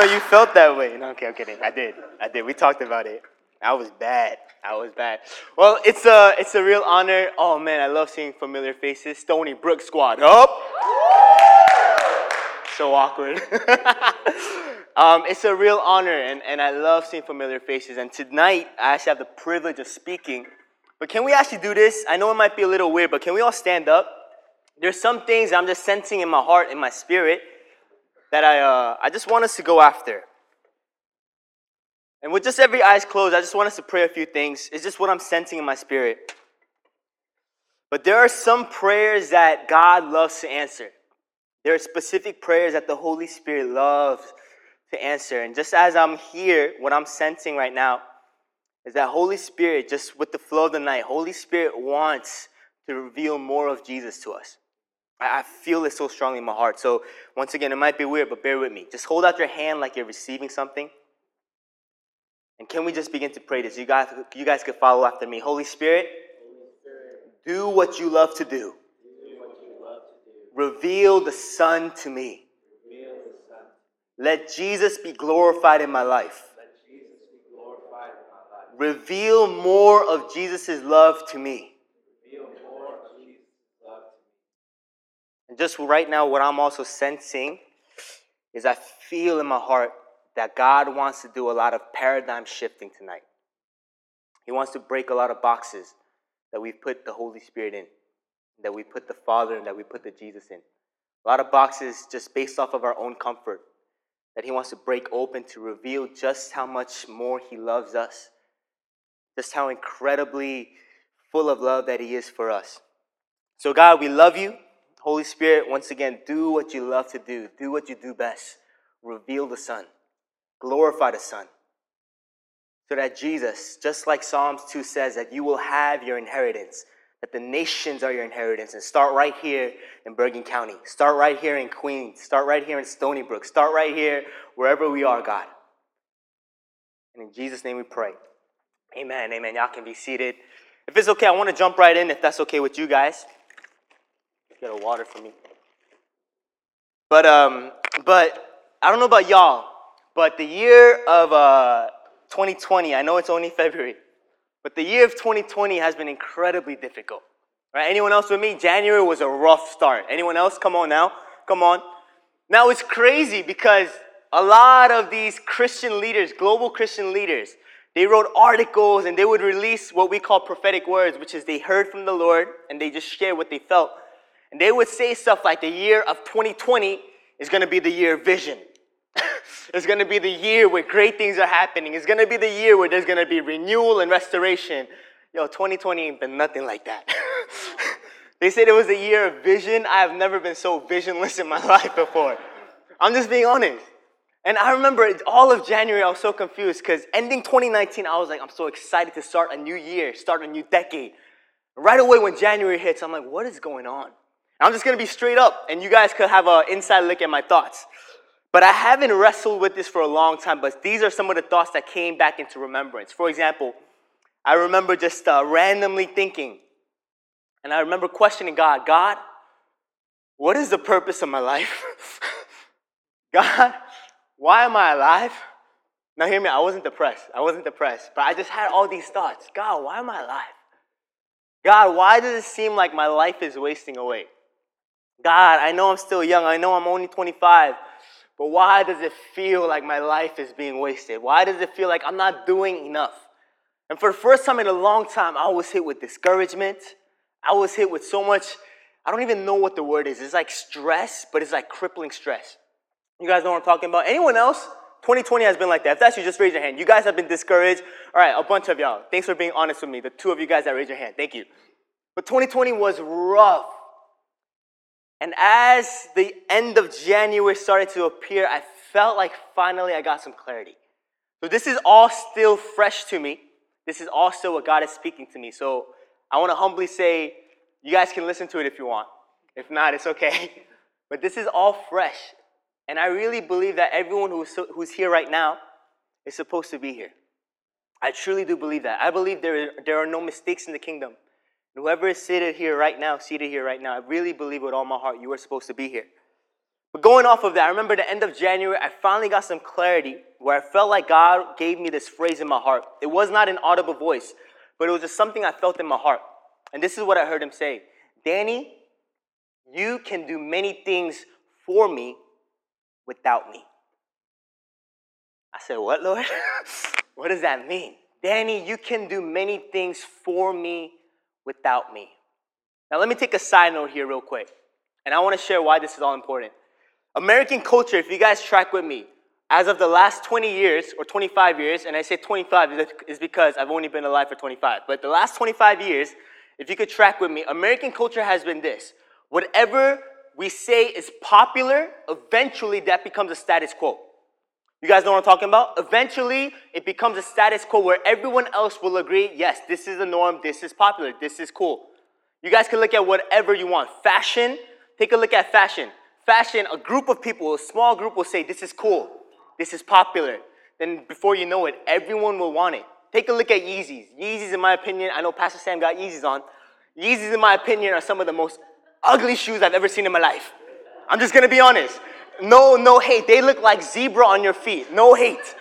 know you felt that way. No, okay, I'm kidding. I did. I did. We talked about it. I was bad. I was bad. Well, it's a, it's a real honor. Oh man, I love seeing familiar faces. Stony Brook squad up. So awkward. um, it's a real honor, and, and I love seeing familiar faces. And tonight, I actually have the privilege of speaking. But can we actually do this? I know it might be a little weird, but can we all stand up? There's some things I'm just sensing in my heart, in my spirit, that I, uh, I just want us to go after. And with just every eyes closed, I just want us to pray a few things. It's just what I'm sensing in my spirit. But there are some prayers that God loves to answer. There are specific prayers that the Holy Spirit loves to answer. And just as I'm here, what I'm sensing right now is that Holy Spirit, just with the flow of the night, Holy Spirit wants to reveal more of Jesus to us. I feel it so strongly in my heart. So, once again, it might be weird, but bear with me. Just hold out your hand like you're receiving something. And can we just begin to pray this? You guys, you guys could follow after me. Holy Spirit, do what you love to do. Reveal the Son to me. Let Jesus be glorified in my life. Reveal more of Jesus' love to me. And just right now, what I'm also sensing is I feel in my heart that God wants to do a lot of paradigm shifting tonight. He wants to break a lot of boxes that we've put the Holy Spirit in, that we put the Father and that we put the Jesus in. A lot of boxes just based off of our own comfort that He wants to break open to reveal just how much more He loves us, just how incredibly full of love that He is for us. So, God, we love you. Holy Spirit, once again, do what you love to do, do what you do best. Reveal the Son, glorify the Son. So that Jesus, just like Psalms 2 says, that you will have your inheritance, that the nations are your inheritance. And start right here in Bergen County. Start right here in Queens. Start right here in Stony Brook. Start right here wherever we are, God. And in Jesus' name we pray. Amen. Amen. Y'all can be seated. If it's okay, I want to jump right in if that's okay with you guys. Get a water for me. But um, but I don't know about y'all, but the year of uh 2020, I know it's only February, but the year of 2020 has been incredibly difficult. Right? Anyone else with me? January was a rough start. Anyone else? Come on now. Come on. Now it's crazy because a lot of these Christian leaders, global Christian leaders, they wrote articles and they would release what we call prophetic words, which is they heard from the Lord and they just share what they felt. And they would say stuff like the year of 2020 is going to be the year of vision. it's going to be the year where great things are happening. It's going to be the year where there's going to be renewal and restoration. Yo, 2020 ain't been nothing like that. they said it was a year of vision. I have never been so visionless in my life before. I'm just being honest. And I remember all of January, I was so confused because ending 2019, I was like, I'm so excited to start a new year, start a new decade. Right away, when January hits, I'm like, what is going on? I'm just gonna be straight up, and you guys could have an inside look at my thoughts. But I haven't wrestled with this for a long time, but these are some of the thoughts that came back into remembrance. For example, I remember just uh, randomly thinking, and I remember questioning God God, what is the purpose of my life? God, why am I alive? Now, hear me, I wasn't depressed. I wasn't depressed, but I just had all these thoughts God, why am I alive? God, why does it seem like my life is wasting away? God, I know I'm still young. I know I'm only 25. But why does it feel like my life is being wasted? Why does it feel like I'm not doing enough? And for the first time in a long time, I was hit with discouragement. I was hit with so much, I don't even know what the word is. It's like stress, but it's like crippling stress. You guys know what I'm talking about? Anyone else? 2020 has been like that. If that's you, just raise your hand. You guys have been discouraged. All right, a bunch of y'all. Thanks for being honest with me. The two of you guys that raised your hand. Thank you. But 2020 was rough. And as the end of January started to appear, I felt like finally I got some clarity. So this is all still fresh to me. This is also what God is speaking to me. So I want to humbly say, you guys can listen to it if you want. If not, it's okay. But this is all fresh. And I really believe that everyone who's, who's here right now is supposed to be here. I truly do believe that. I believe there, there are no mistakes in the kingdom. Whoever is seated here right now, seated here right now, I really believe with all my heart you are supposed to be here. But going off of that, I remember the end of January, I finally got some clarity where I felt like God gave me this phrase in my heart. It was not an audible voice, but it was just something I felt in my heart. And this is what I heard him say Danny, you can do many things for me without me. I said, What, Lord? what does that mean? Danny, you can do many things for me without me. Now, let me take a side note here, real quick. And I want to share why this is all important. American culture, if you guys track with me, as of the last 20 years or 25 years, and I say 25 is because I've only been alive for 25, but the last 25 years, if you could track with me, American culture has been this. Whatever we say is popular, eventually that becomes a status quo. You guys know what I'm talking about? Eventually, it becomes a status quo where everyone else will agree yes, this is the norm, this is popular, this is cool. You guys can look at whatever you want. Fashion, take a look at fashion. Fashion, a group of people, a small group will say, This is cool, this is popular. Then before you know it, everyone will want it. Take a look at Yeezys. Yeezys, in my opinion, I know Pastor Sam got Yeezys on. Yeezys, in my opinion, are some of the most ugly shoes I've ever seen in my life. I'm just gonna be honest. No, no hate. They look like zebra on your feet. No hate.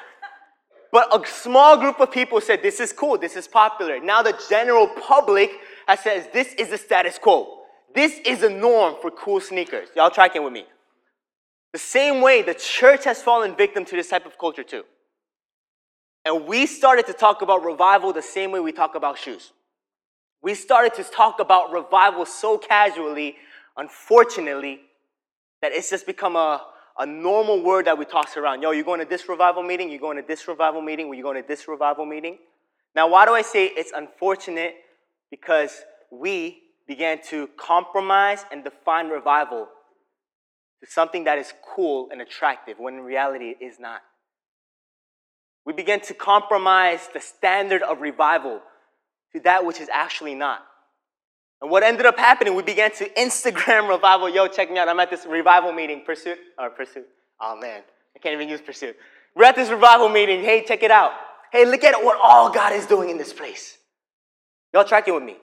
But a small group of people said, This is cool, this is popular. Now the general public has says, This is the status quo. This is a norm for cool sneakers. Y'all tracking with me? The same way the church has fallen victim to this type of culture too. And we started to talk about revival the same way we talk about shoes. We started to talk about revival so casually, unfortunately, that it's just become a, a normal word that we toss around. Yo, you're going to this revival meeting, you're going to this revival meeting, you're going to this revival meeting. Now, why do I say it's unfortunate? Because we began to compromise and define revival to something that is cool and attractive when in reality it is not. We began to compromise the standard of revival to that which is actually not. And what ended up happening, we began to Instagram revival. Yo, check me out. I'm at this revival meeting. Pursuit, or Pursuit. Oh man, I can't even use Pursuit. We're at this revival meeting. Hey, check it out. Hey, look at what all God is doing in this place. Y'all tracking with me?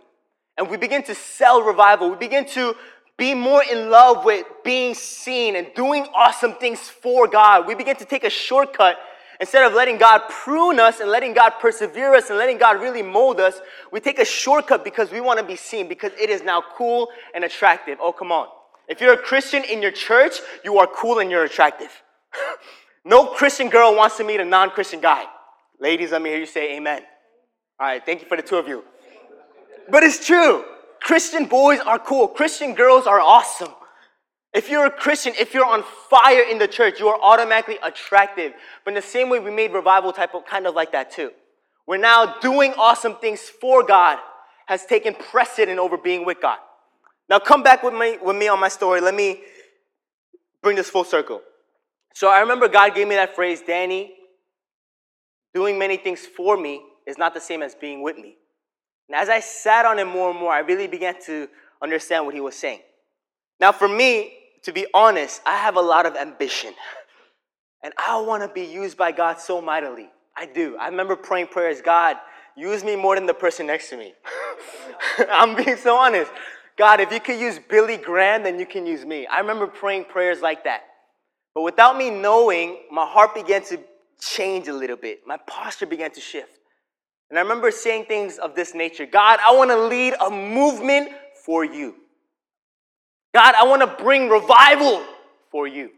and we begin to sell revival. We begin to be more in love with being seen and doing awesome things for God. We begin to take a shortcut instead of letting God prune us and letting God persevere us and letting God really mold us. We take a shortcut because we want to be seen because it is now cool and attractive. Oh, come on. If you're a Christian in your church, you are cool and you're attractive. no Christian girl wants to meet a non Christian guy. Ladies, let me hear you say amen. All right, thank you for the two of you. But it's true. Christian boys are cool. Christian girls are awesome. If you're a Christian, if you're on fire in the church, you are automatically attractive. But in the same way, we made revival type of kind of like that too. We're now doing awesome things for God has taken precedent over being with God. Now come back with me, with me on my story. Let me bring this full circle. So I remember God gave me that phrase, Danny, doing many things for me is not the same as being with me. And as I sat on it more and more, I really began to understand what he was saying. Now, for me, to be honest, I have a lot of ambition. And I want to be used by God so mightily. I do. I remember praying prayers God, use me more than the person next to me. I'm being so honest. God, if you could use Billy Graham, then you can use me. I remember praying prayers like that. But without me knowing, my heart began to change a little bit. My posture began to shift. And I remember saying things of this nature God, I want to lead a movement for you. God, I want to bring revival for you.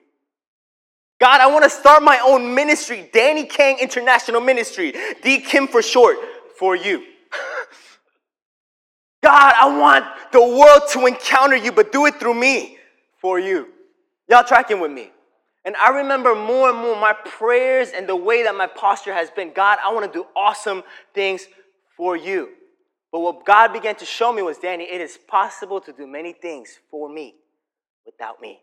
God, I want to start my own ministry, Danny Kang International Ministry, D Kim for short, for you. God, I want the world to encounter you, but do it through me for you. Y'all tracking with me? And I remember more and more my prayers and the way that my posture has been God, I want to do awesome things for you. But what God began to show me was Danny, it is possible to do many things for me without me.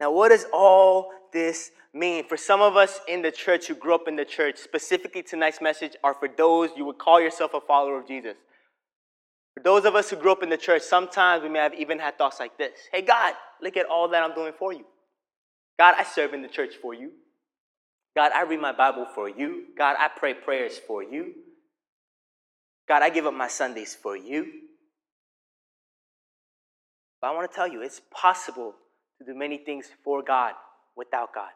Now, what does all this mean? For some of us in the church who grew up in the church, specifically tonight's message are for those you would call yourself a follower of Jesus. For those of us who grew up in the church, sometimes we may have even had thoughts like this Hey, God, look at all that I'm doing for you. God, I serve in the church for you. God, I read my Bible for you. God, I pray prayers for you. God, I give up my Sundays for you. But I want to tell you, it's possible to do many things for God without God.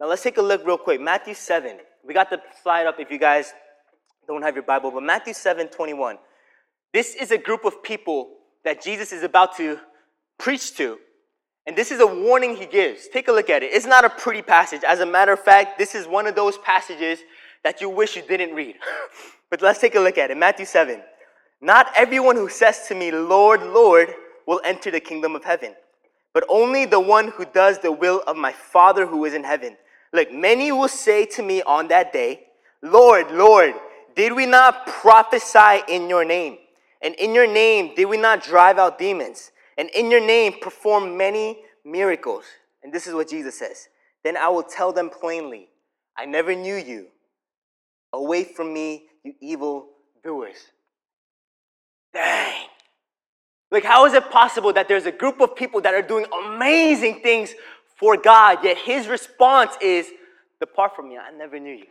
Now let's take a look real quick. Matthew 7. We got the slide up if you guys don't have your Bible, but Matthew 7 21. This is a group of people that Jesus is about to preach to. And this is a warning he gives. Take a look at it. It's not a pretty passage. As a matter of fact, this is one of those passages that you wish you didn't read. but let's take a look at it. Matthew 7. Not everyone who says to me, Lord, Lord, will enter the kingdom of heaven, but only the one who does the will of my Father who is in heaven. Look, many will say to me on that day, Lord, Lord, did we not prophesy in your name? And in your name did we not drive out demons? And in your name perform many miracles? And this is what Jesus says. Then I will tell them plainly, I never knew you. Away from me, you evil doers. Dang. Like, how is it possible that there's a group of people that are doing amazing things for God, yet his response is, Depart from me, I never knew you.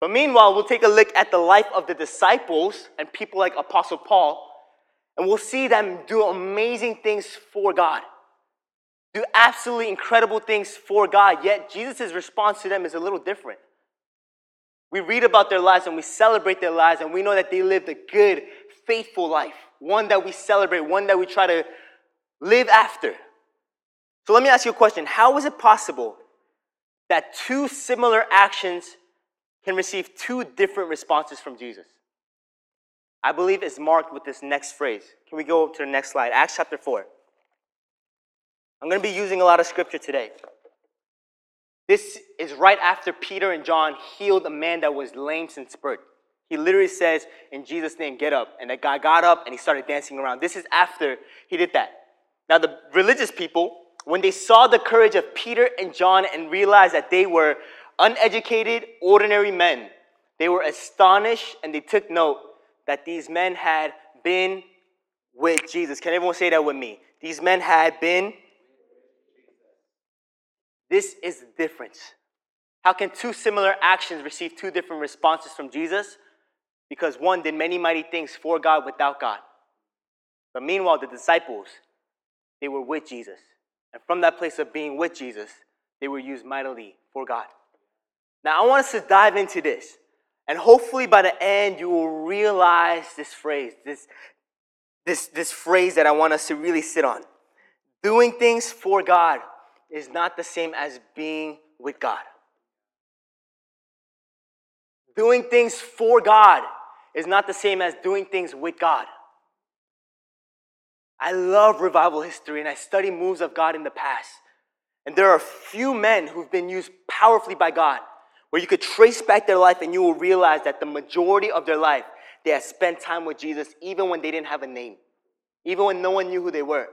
But meanwhile, we'll take a look at the life of the disciples and people like Apostle Paul, and we'll see them do amazing things for God, do absolutely incredible things for God, yet Jesus' response to them is a little different. We read about their lives and we celebrate their lives, and we know that they lived a good, faithful life, one that we celebrate, one that we try to live after. So let me ask you a question How is it possible that two similar actions can receive two different responses from Jesus? I believe it's marked with this next phrase. Can we go to the next slide? Acts chapter 4. I'm going to be using a lot of scripture today. This is right after Peter and John healed a man that was lame since birth. He literally says, In Jesus' name, get up. And that guy got up and he started dancing around. This is after he did that. Now, the religious people, when they saw the courage of Peter and John and realized that they were uneducated, ordinary men, they were astonished and they took note that these men had been with Jesus. Can everyone say that with me? These men had been. This is the difference. How can two similar actions receive two different responses from Jesus? Because one did many mighty things for God without God. But meanwhile, the disciples, they were with Jesus. And from that place of being with Jesus, they were used mightily for God. Now, I want us to dive into this. And hopefully by the end, you will realize this phrase, this, this, this phrase that I want us to really sit on. Doing things for God is not the same as being with God. Doing things for God is not the same as doing things with God. I love revival history and I study moves of God in the past. And there are few men who've been used powerfully by God where you could trace back their life and you will realize that the majority of their life they had spent time with Jesus even when they didn't have a name, even when no one knew who they were.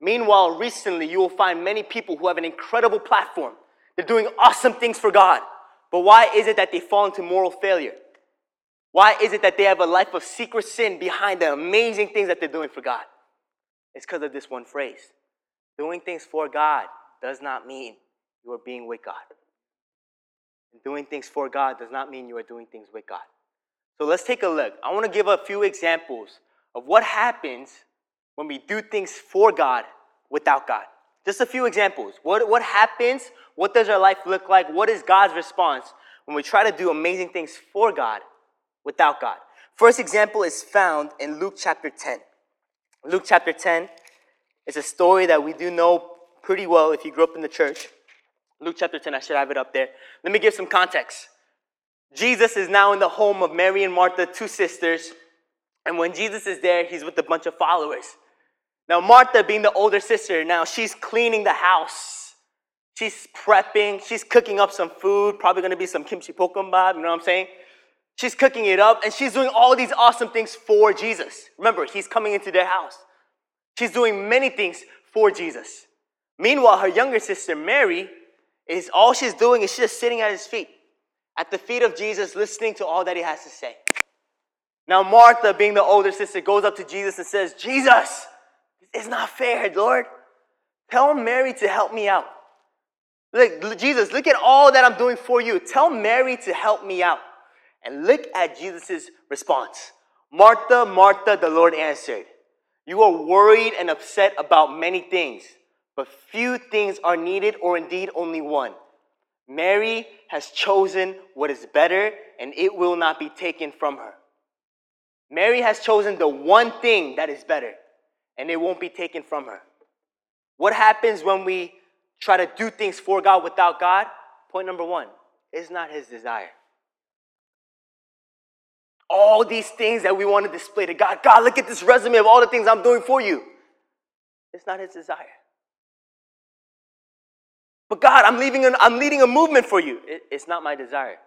Meanwhile, recently you will find many people who have an incredible platform. They're doing awesome things for God. But why is it that they fall into moral failure? Why is it that they have a life of secret sin behind the amazing things that they're doing for God? It's because of this one phrase. Doing things for God does not mean you are being with God. Doing things for God does not mean you are doing things with God. So let's take a look. I want to give a few examples of what happens when we do things for God without God. Just a few examples. What, what happens? What does our life look like? What is God's response when we try to do amazing things for God without God? First example is found in Luke chapter 10. Luke chapter 10 is a story that we do know pretty well if you grew up in the church. Luke chapter 10, I should have it up there. Let me give some context. Jesus is now in the home of Mary and Martha, two sisters. And when Jesus is there, he's with a bunch of followers. Now, Martha, being the older sister, now she's cleaning the house. She's prepping. She's cooking up some food, probably gonna be some kimchi bokkeumbap, you know what I'm saying? She's cooking it up and she's doing all these awesome things for Jesus. Remember, he's coming into their house. She's doing many things for Jesus. Meanwhile, her younger sister, Mary, is all she's doing is she's just sitting at his feet, at the feet of Jesus, listening to all that he has to say. Now, Martha, being the older sister, goes up to Jesus and says, Jesus, it's not fair, Lord. Tell Mary to help me out. Look, Jesus, look at all that I'm doing for you. Tell Mary to help me out. And look at Jesus' response. Martha, Martha, the Lord answered, You are worried and upset about many things, but few things are needed, or indeed only one. Mary has chosen what is better, and it will not be taken from her. Mary has chosen the one thing that is better, and it won't be taken from her. What happens when we try to do things for God without God? Point number one it's not his desire. All these things that we want to display to God. God, look at this resume of all the things I'm doing for you. It's not his desire. But God, I'm leading, an, I'm leading a movement for you. It, it's not my desire.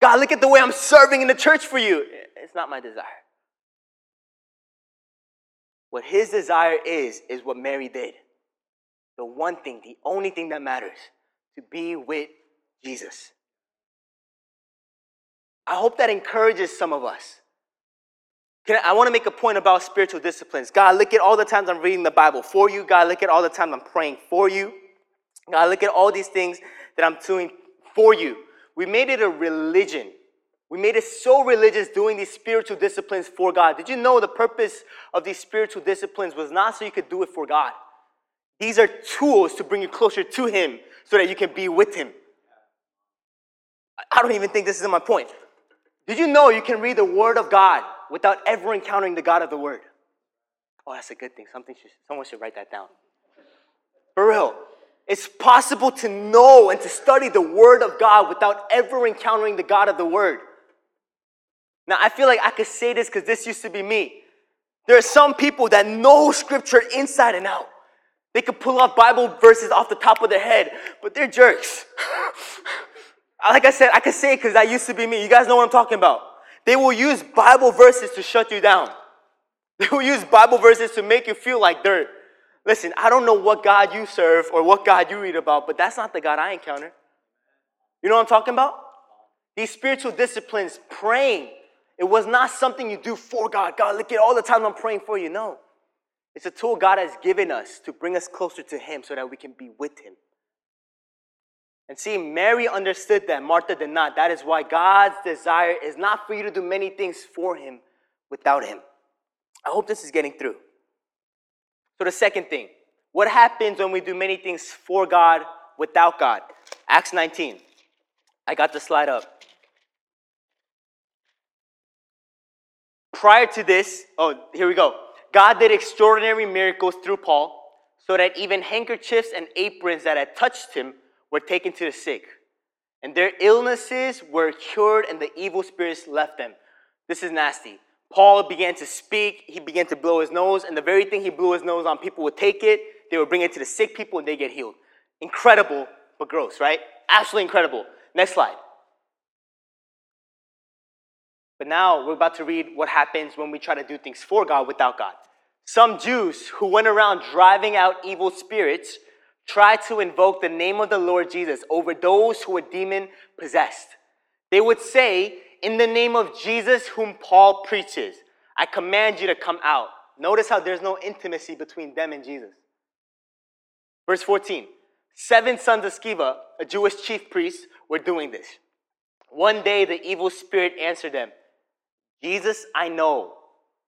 God, look at the way I'm serving in the church for you. It, it's not my desire. What his desire is, is what Mary did. The one thing, the only thing that matters to be with Jesus. I hope that encourages some of us. I, I want to make a point about spiritual disciplines. God, look at all the times I'm reading the Bible for you. God, look at all the times I'm praying for you. God, look at all these things that I'm doing for you. We made it a religion. We made it so religious doing these spiritual disciplines for God. Did you know the purpose of these spiritual disciplines was not so you could do it for God? These are tools to bring you closer to Him so that you can be with Him. I don't even think this is my point. Did you know you can read the Word of God without ever encountering the God of the Word? Oh, that's a good thing. Something should, someone should write that down. For real. It's possible to know and to study the Word of God without ever encountering the God of the Word. Now, I feel like I could say this because this used to be me. There are some people that know Scripture inside and out. They could pull off Bible verses off the top of their head, but they're jerks. like I said, I could say it because that used to be me. You guys know what I'm talking about. They will use Bible verses to shut you down. They will use Bible verses to make you feel like dirt. Listen, I don't know what God you serve or what God you read about, but that's not the God I encounter. You know what I'm talking about? These spiritual disciplines, praying, it was not something you do for God. God, look at all the time I'm praying for you. No. It's a tool God has given us to bring us closer to Him so that we can be with Him. And see, Mary understood that, Martha did not. That is why God's desire is not for you to do many things for Him without Him. I hope this is getting through. So, the second thing what happens when we do many things for God without God? Acts 19. I got the slide up. Prior to this, oh, here we go. God did extraordinary miracles through Paul so that even handkerchiefs and aprons that had touched him were taken to the sick. And their illnesses were cured and the evil spirits left them. This is nasty. Paul began to speak, he began to blow his nose, and the very thing he blew his nose on, people would take it, they would bring it to the sick people, and they get healed. Incredible, but gross, right? Absolutely incredible. Next slide. But now we're about to read what happens when we try to do things for God without God. Some Jews who went around driving out evil spirits tried to invoke the name of the Lord Jesus over those who were demon possessed. They would say, In the name of Jesus, whom Paul preaches, I command you to come out. Notice how there's no intimacy between them and Jesus. Verse 14 Seven sons of Sceva, a Jewish chief priest, were doing this. One day the evil spirit answered them Jesus I know,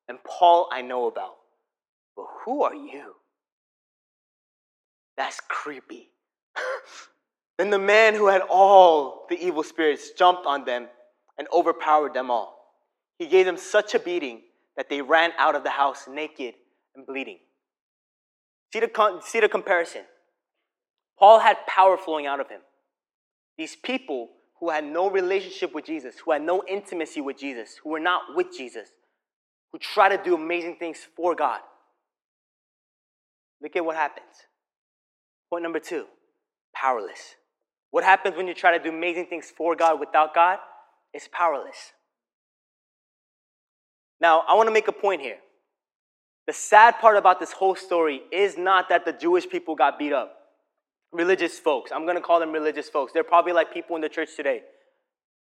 and Paul I know about, but who are you? That's creepy. then the man who had all the evil spirits jumped on them and overpowered them all. He gave them such a beating that they ran out of the house naked and bleeding. See the, con- see the comparison. Paul had power flowing out of him. These people who had no relationship with Jesus, who had no intimacy with Jesus, who were not with Jesus, who try to do amazing things for God. Look at what happens. Point number two powerless. What happens when you try to do amazing things for God without God? It's powerless. Now, I want to make a point here. The sad part about this whole story is not that the Jewish people got beat up. Religious folks, I'm going to call them religious folks. They're probably like people in the church today.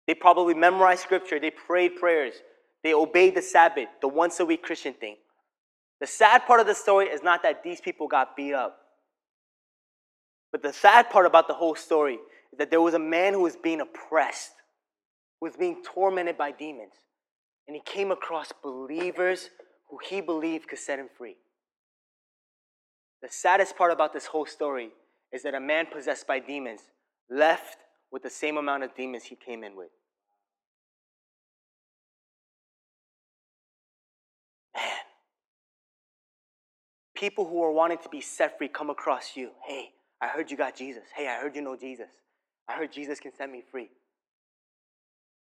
They probably memorized scripture, they prayed prayers, they obeyed the Sabbath, the once a week Christian thing. The sad part of the story is not that these people got beat up. But the sad part about the whole story is that there was a man who was being oppressed, who was being tormented by demons. And he came across believers who he believed could set him free. The saddest part about this whole story is that a man possessed by demons left with the same amount of demons he came in with. Man. People who are wanting to be set free come across you. Hey, I heard you got Jesus. Hey, I heard you know Jesus. I heard Jesus can set me free.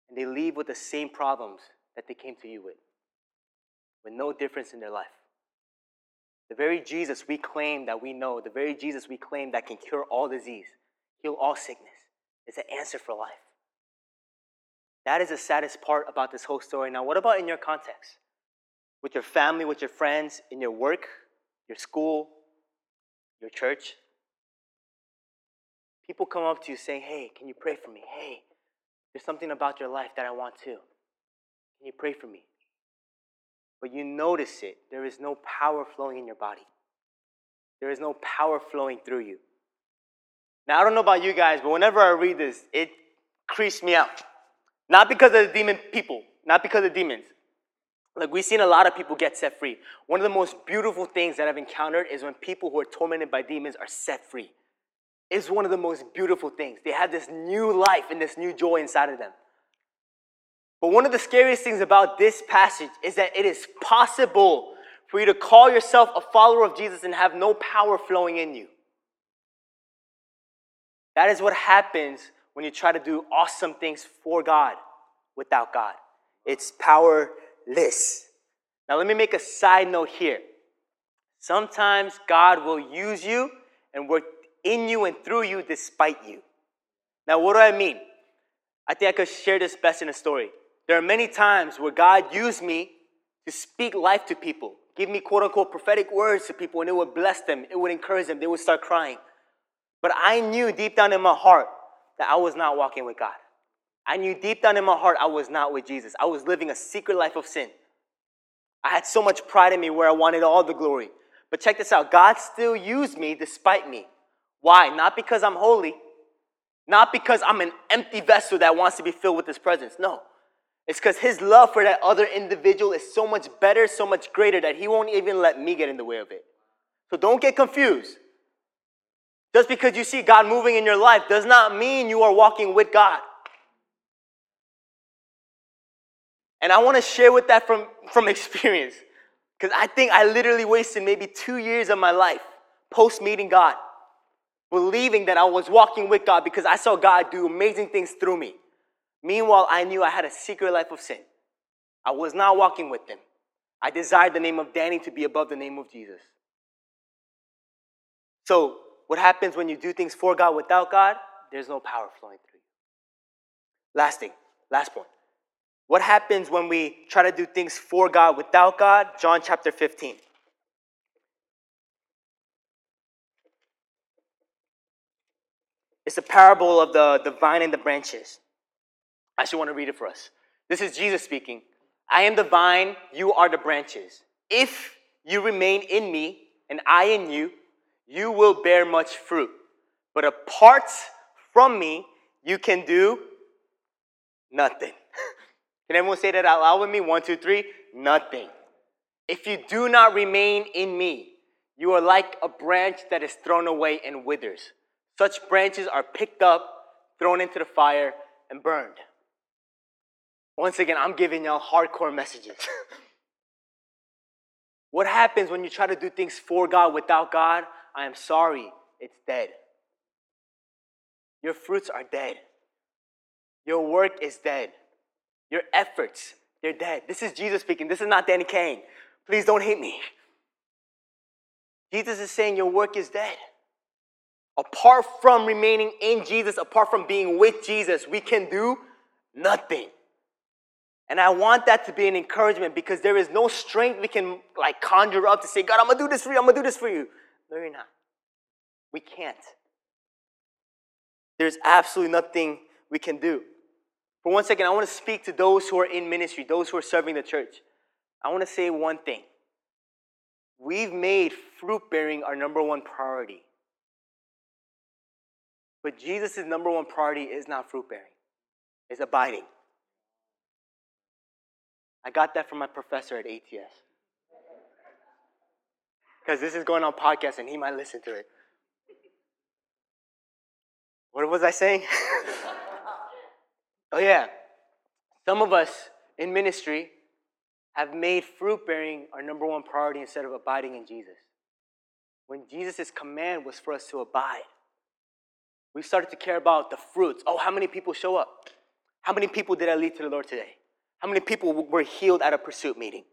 And they leave with the same problems that they came to you with, with no difference in their life. The very Jesus we claim that we know, the very Jesus we claim that can cure all disease, heal all sickness, is the answer for life. That is the saddest part about this whole story. Now, what about in your context? With your family, with your friends, in your work, your school, your church? People come up to you saying, Hey, can you pray for me? Hey, there's something about your life that I want to. Can you pray for me? But you notice it. There is no power flowing in your body, there is no power flowing through you. Now, I don't know about you guys, but whenever I read this, it creeps me out. Not because of the demon people, not because of demons. Like we've seen a lot of people get set free. One of the most beautiful things that I've encountered is when people who are tormented by demons are set free. It's one of the most beautiful things. They have this new life and this new joy inside of them. But one of the scariest things about this passage is that it is possible for you to call yourself a follower of Jesus and have no power flowing in you. That is what happens when you try to do awesome things for God without God. It's powerless. Now, let me make a side note here. Sometimes God will use you and work in you and through you despite you. Now, what do I mean? I think I could share this best in a story. There are many times where God used me to speak life to people, give me quote unquote prophetic words to people, and it would bless them, it would encourage them, they would start crying. But I knew deep down in my heart that I was not walking with God. I knew deep down in my heart I was not with Jesus. I was living a secret life of sin. I had so much pride in me where I wanted all the glory. But check this out God still used me despite me. Why? Not because I'm holy, not because I'm an empty vessel that wants to be filled with His presence. No. It's because His love for that other individual is so much better, so much greater that He won't even let me get in the way of it. So don't get confused. Just because you see God moving in your life does not mean you are walking with God. And I want to share with that from, from experience. Because I think I literally wasted maybe two years of my life post meeting God, believing that I was walking with God because I saw God do amazing things through me. Meanwhile, I knew I had a secret life of sin. I was not walking with them. I desired the name of Danny to be above the name of Jesus. So, what happens when you do things for God without God? There's no power flowing through you. Last thing, last point. What happens when we try to do things for God without God? John chapter 15. It's a parable of the, the vine and the branches. I actually want to read it for us. This is Jesus speaking. I am the vine, you are the branches. If you remain in me and I in you, you will bear much fruit. But apart from me, you can do nothing. can everyone say that out loud with me? One, two, three. Nothing. If you do not remain in me, you are like a branch that is thrown away and withers. Such branches are picked up, thrown into the fire, and burned. Once again, I'm giving y'all hardcore messages. what happens when you try to do things for God without God? I am sorry, it's dead. Your fruits are dead. Your work is dead. Your efforts, they're dead. This is Jesus speaking. This is not Danny Kang. Please don't hate me. Jesus is saying your work is dead. Apart from remaining in Jesus, apart from being with Jesus, we can do nothing. And I want that to be an encouragement because there is no strength we can like conjure up to say, God, I'm gonna do this for you, I'm gonna do this for you. No, you're not. We can't. There's absolutely nothing we can do. For one second, I want to speak to those who are in ministry, those who are serving the church. I want to say one thing. We've made fruit bearing our number one priority. But Jesus' number one priority is not fruit bearing, it's abiding. I got that from my professor at ATS. because this is going on podcast and he might listen to it. What was I saying? oh, yeah. Some of us in ministry have made fruit bearing our number one priority instead of abiding in Jesus. When Jesus' command was for us to abide, we started to care about the fruits. Oh, how many people show up? How many people did I lead to the Lord today? How many people were healed at a pursuit meeting?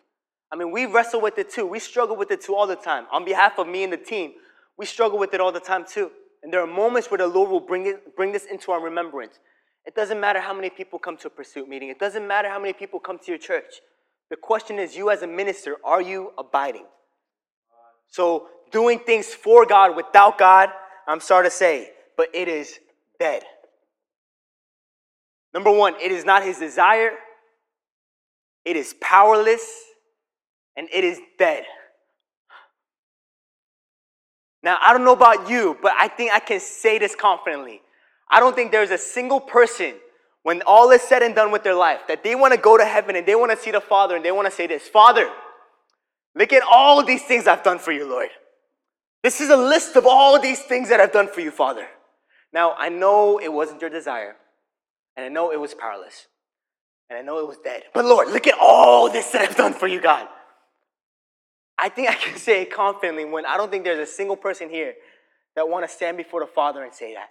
I mean, we wrestle with it too. We struggle with it too all the time. On behalf of me and the team, we struggle with it all the time too. And there are moments where the Lord will bring, it, bring this into our remembrance. It doesn't matter how many people come to a pursuit meeting, it doesn't matter how many people come to your church. The question is, you as a minister, are you abiding? So, doing things for God without God, I'm sorry to say, but it is dead. Number one, it is not his desire, it is powerless, and it is dead. Now, I don't know about you, but I think I can say this confidently. I don't think there's a single person when all is said and done with their life that they want to go to heaven and they want to see the Father and they want to say this Father, look at all these things I've done for you, Lord. This is a list of all these things that I've done for you, Father. Now, I know it wasn't your desire, and I know it was powerless, and I know it was dead. But Lord, look at all this that I've done for you, God. I think I can say it confidently when I don't think there's a single person here that want to stand before the Father and say that.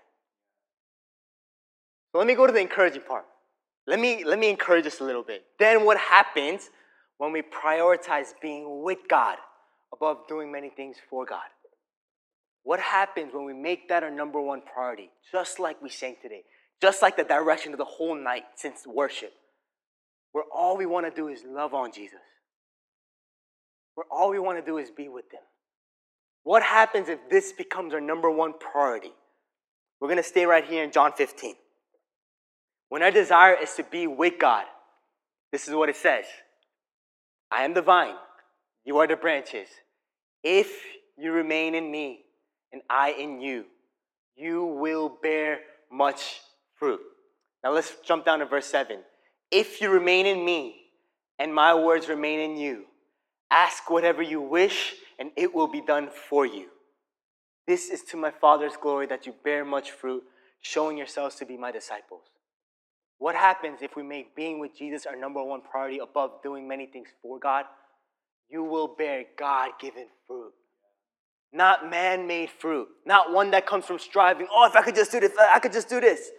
Let me go to the encouraging part. Let me, let me encourage us a little bit. Then what happens when we prioritize being with God above doing many things for God? What happens when we make that our number one priority, just like we sang today, just like the direction of the whole night since worship, where all we want to do is love on Jesus, where all we want to do is be with Him? What happens if this becomes our number one priority? We're going to stay right here in John 15. When our desire is to be with God, this is what it says I am the vine, you are the branches. If you remain in me and I in you, you will bear much fruit. Now let's jump down to verse 7. If you remain in me and my words remain in you, ask whatever you wish and it will be done for you. This is to my Father's glory that you bear much fruit, showing yourselves to be my disciples. What happens if we make being with Jesus our number one priority above doing many things for God? You will bear God given fruit. Not man made fruit. Not one that comes from striving. Oh, if I could just do this, I could just do this.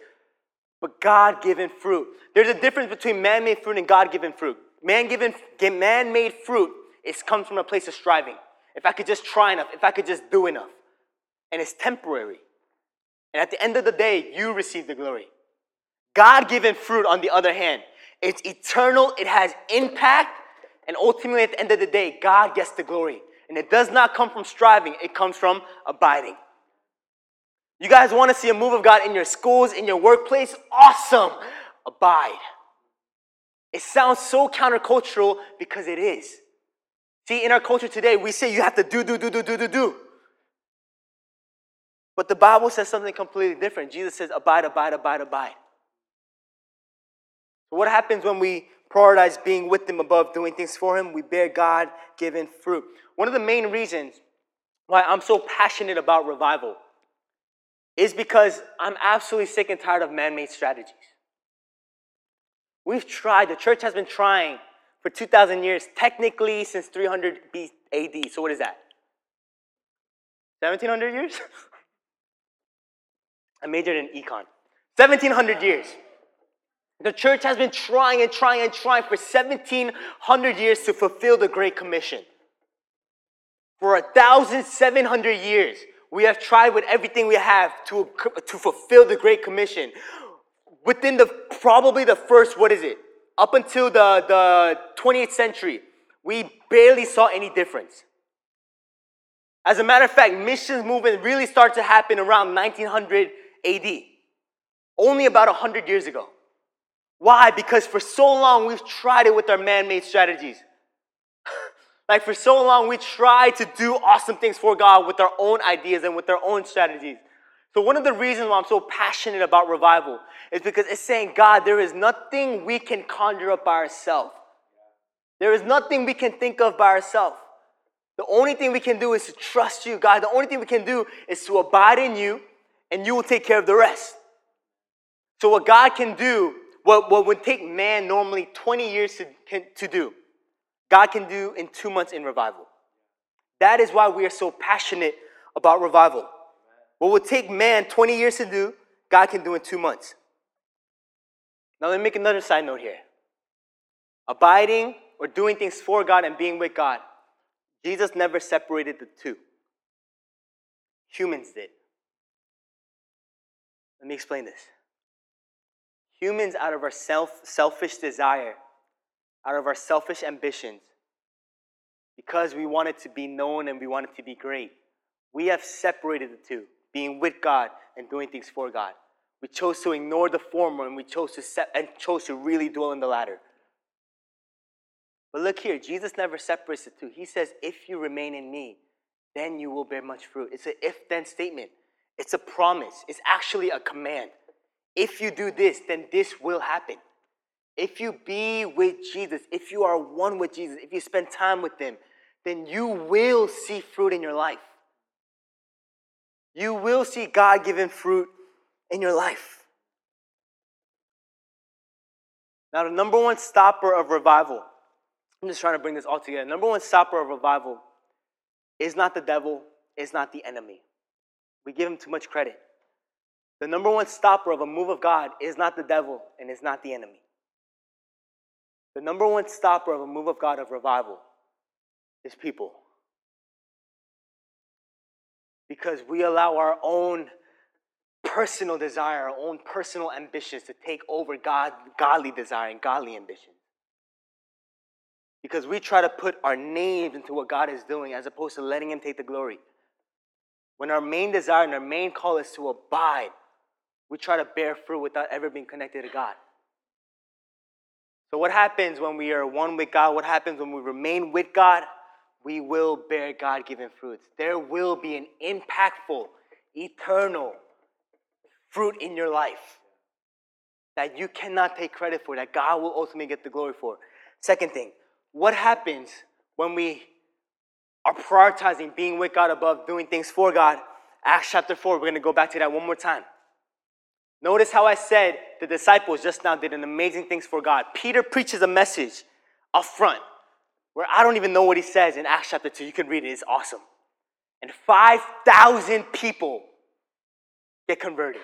But God given fruit. There's a difference between man made fruit and God given fruit. Man given, man made fruit it comes from a place of striving. If I could just try enough, if I could just do enough. And it's temporary. And at the end of the day, you receive the glory. God given fruit, on the other hand, it's eternal, it has impact, and ultimately at the end of the day, God gets the glory. And it does not come from striving, it comes from abiding. You guys want to see a move of God in your schools, in your workplace? Awesome! Abide. It sounds so countercultural because it is. See, in our culture today, we say you have to do, do, do, do, do, do, do. But the Bible says something completely different. Jesus says, abide, abide, abide, abide. What happens when we prioritize being with Him above doing things for Him? We bear God given fruit. One of the main reasons why I'm so passionate about revival is because I'm absolutely sick and tired of man made strategies. We've tried, the church has been trying for 2,000 years, technically since 300 AD. So, what is that? 1700 years? I majored in econ. 1700 years. The church has been trying and trying and trying for 1700 years to fulfill the Great Commission. For 1,700 years, we have tried with everything we have to, to fulfill the Great Commission. Within the probably the first, what is it? Up until the, the 20th century, we barely saw any difference. As a matter of fact, missions movement really started to happen around 1900 AD, only about 100 years ago. Why? Because for so long we've tried it with our man made strategies. Like for so long we tried to do awesome things for God with our own ideas and with our own strategies. So, one of the reasons why I'm so passionate about revival is because it's saying, God, there is nothing we can conjure up by ourselves. There is nothing we can think of by ourselves. The only thing we can do is to trust you, God. The only thing we can do is to abide in you, and you will take care of the rest. So, what God can do, what, what would take man normally 20 years to, can, to do, God can do in two months in revival. That is why we are so passionate about revival. What would take man 20 years to do, God can do in two months. Now, let me make another side note here. Abiding or doing things for God and being with God, Jesus never separated the two. Humans did. Let me explain this. Humans, out of our self, selfish desire, out of our selfish ambitions, because we wanted to be known and we wanted to be great, we have separated the two, being with God and doing things for God. We chose to ignore the former and we chose to set, and chose to really dwell in the latter. But look here, Jesus never separates the two. He says, If you remain in me, then you will bear much fruit. It's an if then statement, it's a promise, it's actually a command. If you do this, then this will happen. If you be with Jesus, if you are one with Jesus, if you spend time with Him, then you will see fruit in your life. You will see God given fruit in your life. Now, the number one stopper of revival, I'm just trying to bring this all together. Number one stopper of revival is not the devil, is not the enemy. We give him too much credit. The number one stopper of a move of God is not the devil and is not the enemy. The number one stopper of a move of God of revival is people. Because we allow our own personal desire, our own personal ambitions to take over God, godly desire and godly ambition. Because we try to put our names into what God is doing as opposed to letting Him take the glory. When our main desire and our main call is to abide, we try to bear fruit without ever being connected to God. So, what happens when we are one with God? What happens when we remain with God? We will bear God given fruits. There will be an impactful, eternal fruit in your life that you cannot take credit for, that God will ultimately get the glory for. Second thing, what happens when we are prioritizing being with God above doing things for God? Acts chapter 4, we're going to go back to that one more time. Notice how I said the disciples just now did an amazing things for God. Peter preaches a message up front where I don't even know what he says in Acts chapter 2. You can read it, it's awesome. And 5,000 people get converted.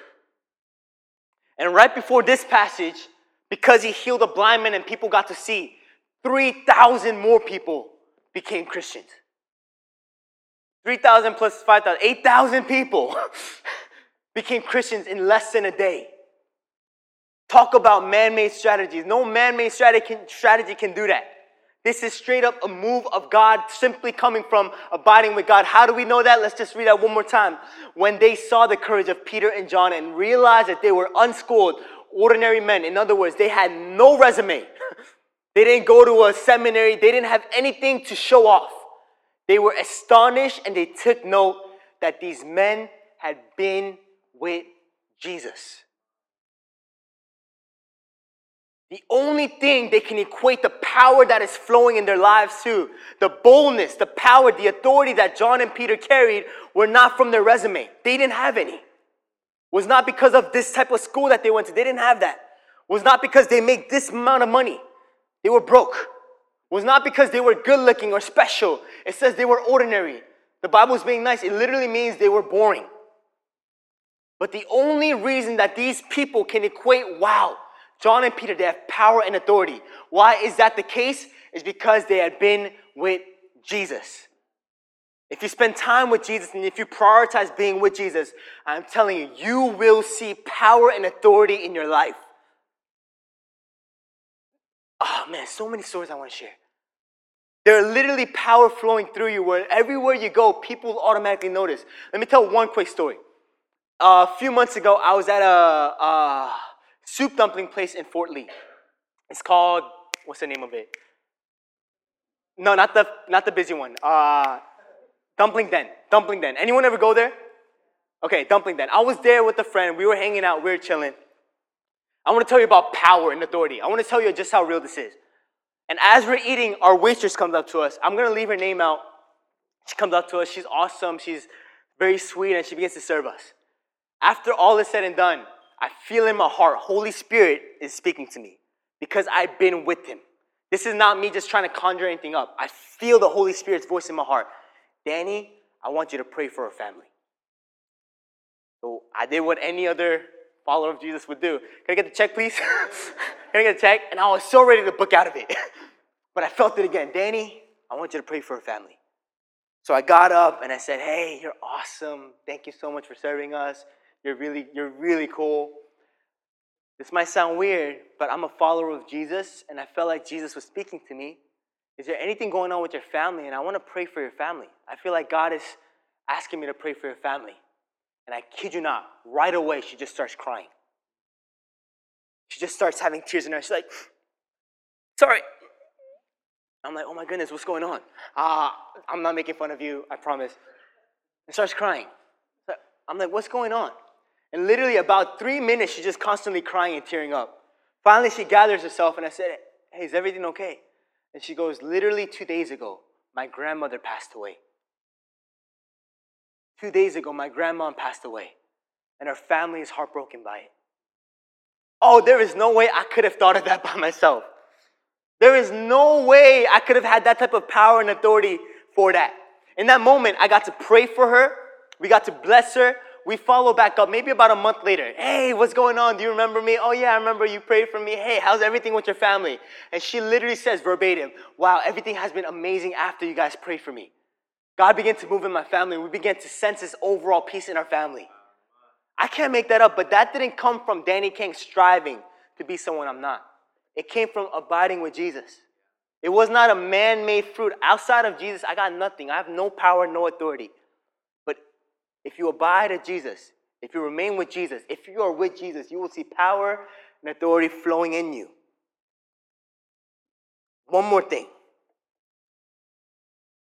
And right before this passage, because he healed a blind man and people got to see, 3,000 more people became Christians. 3,000 plus 5,000, 8,000 people became Christians in less than a day. Talk about man made strategies. No man made strategy can, strategy can do that. This is straight up a move of God simply coming from abiding with God. How do we know that? Let's just read that one more time. When they saw the courage of Peter and John and realized that they were unschooled, ordinary men, in other words, they had no resume. they didn't go to a seminary, they didn't have anything to show off. They were astonished and they took note that these men had been with Jesus. The only thing they can equate the power that is flowing in their lives to, the boldness, the power, the authority that John and Peter carried, were not from their resume. They didn't have any. Was not because of this type of school that they went to. They didn't have that. Was not because they make this amount of money. They were broke. Was not because they were good looking or special. It says they were ordinary. The Bible is being nice. It literally means they were boring. But the only reason that these people can equate, wow, John and Peter, they have power and authority. Why is that the case? Is because they had been with Jesus. If you spend time with Jesus and if you prioritize being with Jesus, I'm telling you, you will see power and authority in your life. Oh man, so many stories I want to share. There are literally power flowing through you where everywhere you go, people automatically notice. Let me tell one quick story. A few months ago, I was at a, a soup dumpling place in Fort Lee. It's called, what's the name of it? No, not the, not the busy one. Uh, Dumpling Den. Dumpling Den. Anyone ever go there? Okay, Dumpling Den. I was there with a friend. We were hanging out. We were chilling. I want to tell you about power and authority. I want to tell you just how real this is. And as we're eating, our waitress comes up to us. I'm going to leave her name out. She comes up to us. She's awesome. She's very sweet, and she begins to serve us. After all is said and done, I feel in my heart, Holy Spirit is speaking to me because I've been with Him. This is not me just trying to conjure anything up. I feel the Holy Spirit's voice in my heart. Danny, I want you to pray for her family. So I did what any other follower of Jesus would do. Can I get the check, please? Can I get a check? And I was so ready to book out of it. but I felt it again. Danny, I want you to pray for her family. So I got up and I said, Hey, you're awesome. Thank you so much for serving us. You're really, you're really cool. This might sound weird, but I'm a follower of Jesus, and I felt like Jesus was speaking to me. Is there anything going on with your family? And I want to pray for your family. I feel like God is asking me to pray for your family. And I kid you not, right away, she just starts crying. She just starts having tears in her. She's like, sorry. I'm like, oh my goodness, what's going on? Ah, I'm not making fun of you, I promise. And starts crying. I'm like, what's going on? And literally about three minutes, she's just constantly crying and tearing up. Finally, she gathers herself, and I said, hey, is everything okay? And she goes, literally two days ago, my grandmother passed away. Two days ago, my grandma passed away, and her family is heartbroken by it. Oh, there is no way I could have thought of that by myself. There is no way I could have had that type of power and authority for that. In that moment, I got to pray for her. We got to bless her. We follow back up maybe about a month later. Hey, what's going on? Do you remember me? Oh, yeah, I remember you prayed for me. Hey, how's everything with your family? And she literally says verbatim, Wow, everything has been amazing after you guys prayed for me. God began to move in my family. We began to sense this overall peace in our family. I can't make that up, but that didn't come from Danny Kang striving to be someone I'm not. It came from abiding with Jesus. It was not a man made fruit. Outside of Jesus, I got nothing. I have no power, no authority. If you abide at Jesus, if you remain with Jesus, if you are with Jesus, you will see power and authority flowing in you. One more thing.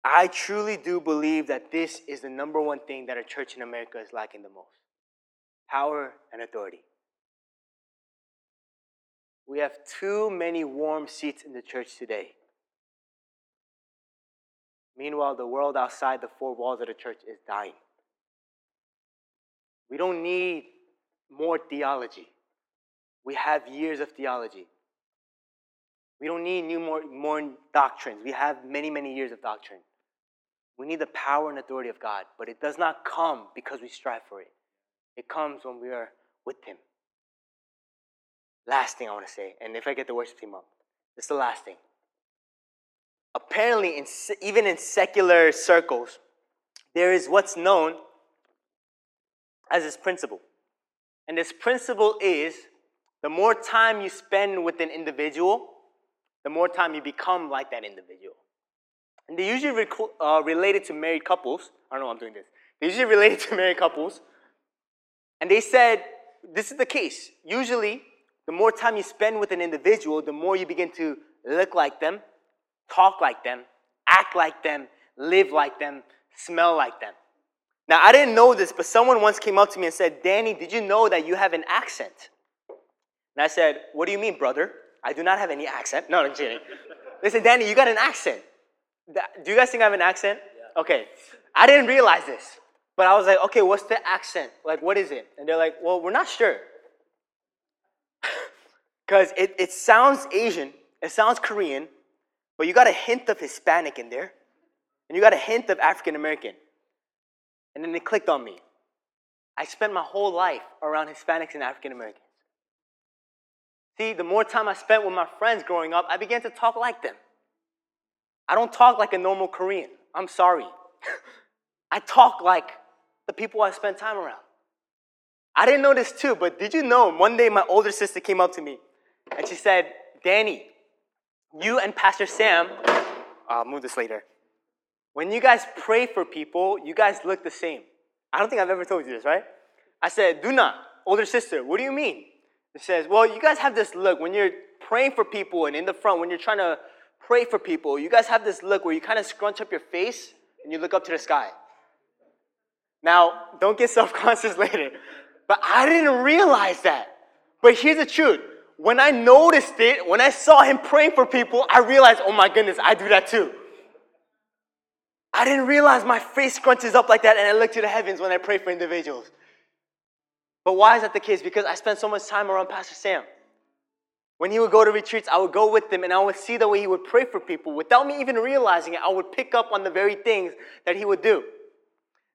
I truly do believe that this is the number one thing that a church in America is lacking the most power and authority. We have too many warm seats in the church today. Meanwhile, the world outside the four walls of the church is dying. We don't need more theology. We have years of theology. We don't need new more, more doctrines. We have many, many years of doctrine. We need the power and authority of God, but it does not come because we strive for it. It comes when we are with Him. Last thing I want to say, and if I get the worship team up, this is the last thing. Apparently, in, even in secular circles, there is what's known as this principle. And this principle is the more time you spend with an individual, the more time you become like that individual. And they usually rec- uh, related to married couples. I don't know why I'm doing this. They usually related to married couples. And they said, this is the case. Usually, the more time you spend with an individual, the more you begin to look like them, talk like them, act like them, live like them, smell like them. Now, I didn't know this, but someone once came up to me and said, Danny, did you know that you have an accent? And I said, What do you mean, brother? I do not have any accent. No, I'm kidding. They said, Danny, you got an accent. Do you guys think I have an accent? Yeah. Okay. I didn't realize this, but I was like, okay, what's the accent? Like, what is it? And they're like, well, we're not sure. Because it, it sounds Asian, it sounds Korean, but you got a hint of Hispanic in there, and you got a hint of African American. And then it clicked on me. I spent my whole life around Hispanics and African Americans. See, the more time I spent with my friends growing up, I began to talk like them. I don't talk like a normal Korean. I'm sorry. I talk like the people I spend time around. I didn't know this too, but did you know one day my older sister came up to me and she said, Danny, you and Pastor Sam, I'll move this later. When you guys pray for people, you guys look the same. I don't think I've ever told you this, right? I said, Noona, older sister, what do you mean? It says, well, you guys have this look when you're praying for people and in the front, when you're trying to pray for people, you guys have this look where you kind of scrunch up your face and you look up to the sky. Now, don't get self conscious later, but I didn't realize that. But here's the truth when I noticed it, when I saw him praying for people, I realized, oh my goodness, I do that too. I didn't realize my face scrunches up like that and I look to the heavens when I pray for individuals. But why is that the case? Because I spent so much time around Pastor Sam. When he would go to retreats, I would go with him and I would see the way he would pray for people. Without me even realizing it, I would pick up on the very things that he would do.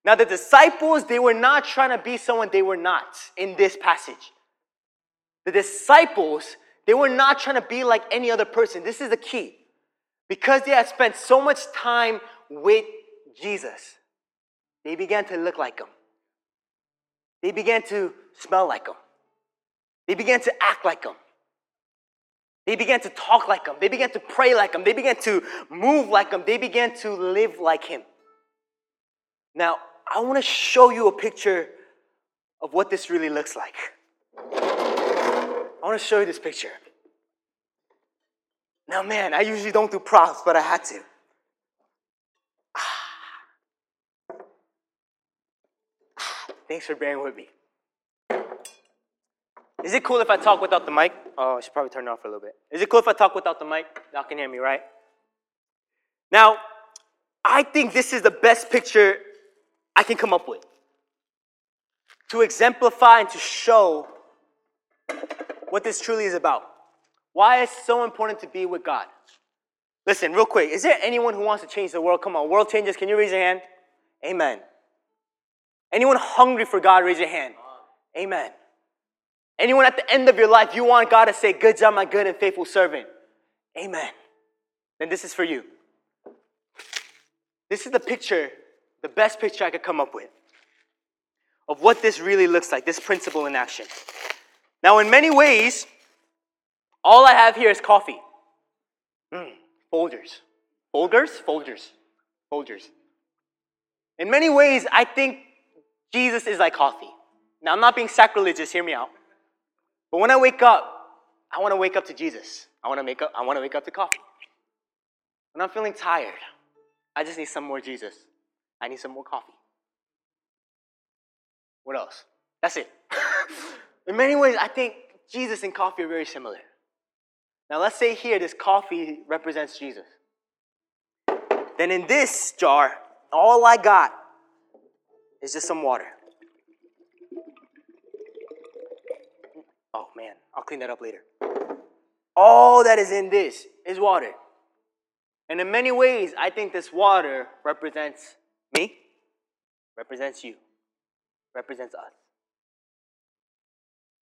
Now, the disciples, they were not trying to be someone they were not in this passage. The disciples, they were not trying to be like any other person. This is the key. Because they had spent so much time with Jesus, they began to look like him. They began to smell like him. They began to act like him. They began to talk like him. They began to pray like him. They began to move like him. They began to live like him. Now, I want to show you a picture of what this really looks like. I want to show you this picture. Now, man, I usually don't do props, but I had to. Thanks for bearing with me. Is it cool if I talk without the mic? Oh, I should probably turn it off for a little bit. Is it cool if I talk without the mic? Y'all can hear me, right? Now, I think this is the best picture I can come up with to exemplify and to show what this truly is about. Why it's so important to be with God. Listen, real quick, is there anyone who wants to change the world? Come on, world changes. Can you raise your hand? Amen. Anyone hungry for God, raise your hand. Amen. Anyone at the end of your life, you want God to say, Good job, my good and faithful servant. Amen. Then this is for you. This is the picture the best picture I could come up with of what this really looks like, this principle in action. Now, in many ways, all I have here is coffee. Mm, Folgers. Folgers? Folgers. Folgers. In many ways, I think Jesus is like coffee. Now, I'm not being sacrilegious, hear me out. But when I wake up, I want to wake up to Jesus. I want to make up, I want to wake up to coffee. When I'm feeling tired, I just need some more Jesus. I need some more coffee. What else? That's it. in many ways, I think Jesus and coffee are very similar. Now, let's say here this coffee represents Jesus. Then in this jar, all I got is just some water. Oh man, I'll clean that up later. All that is in this is water. And in many ways, I think this water represents me represents you, represents us.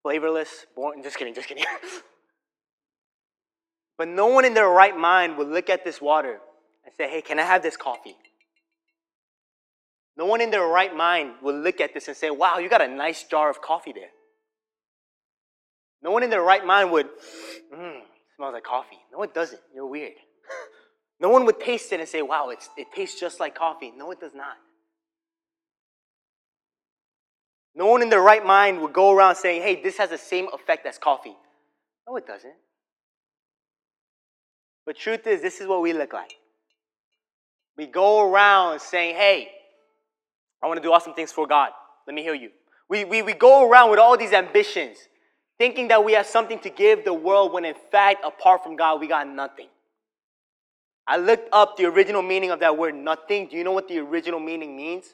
Flavorless, born, just kidding, just kidding. but no one in their right mind would look at this water and say, hey, can I have this coffee? No one in their right mind would look at this and say, wow, you got a nice jar of coffee there. No one in their right mind would, mmm, smells like coffee. No, it doesn't. You're weird. No one would taste it and say, wow, it's, it tastes just like coffee. No, it does not. No one in their right mind would go around saying, hey, this has the same effect as coffee. No, it doesn't. But truth is, this is what we look like. We go around saying, hey, I want to do awesome things for God. Let me hear you. We, we, we go around with all these ambitions, thinking that we have something to give the world when in fact, apart from God, we got nothing. I looked up the original meaning of that word nothing. Do you know what the original meaning means?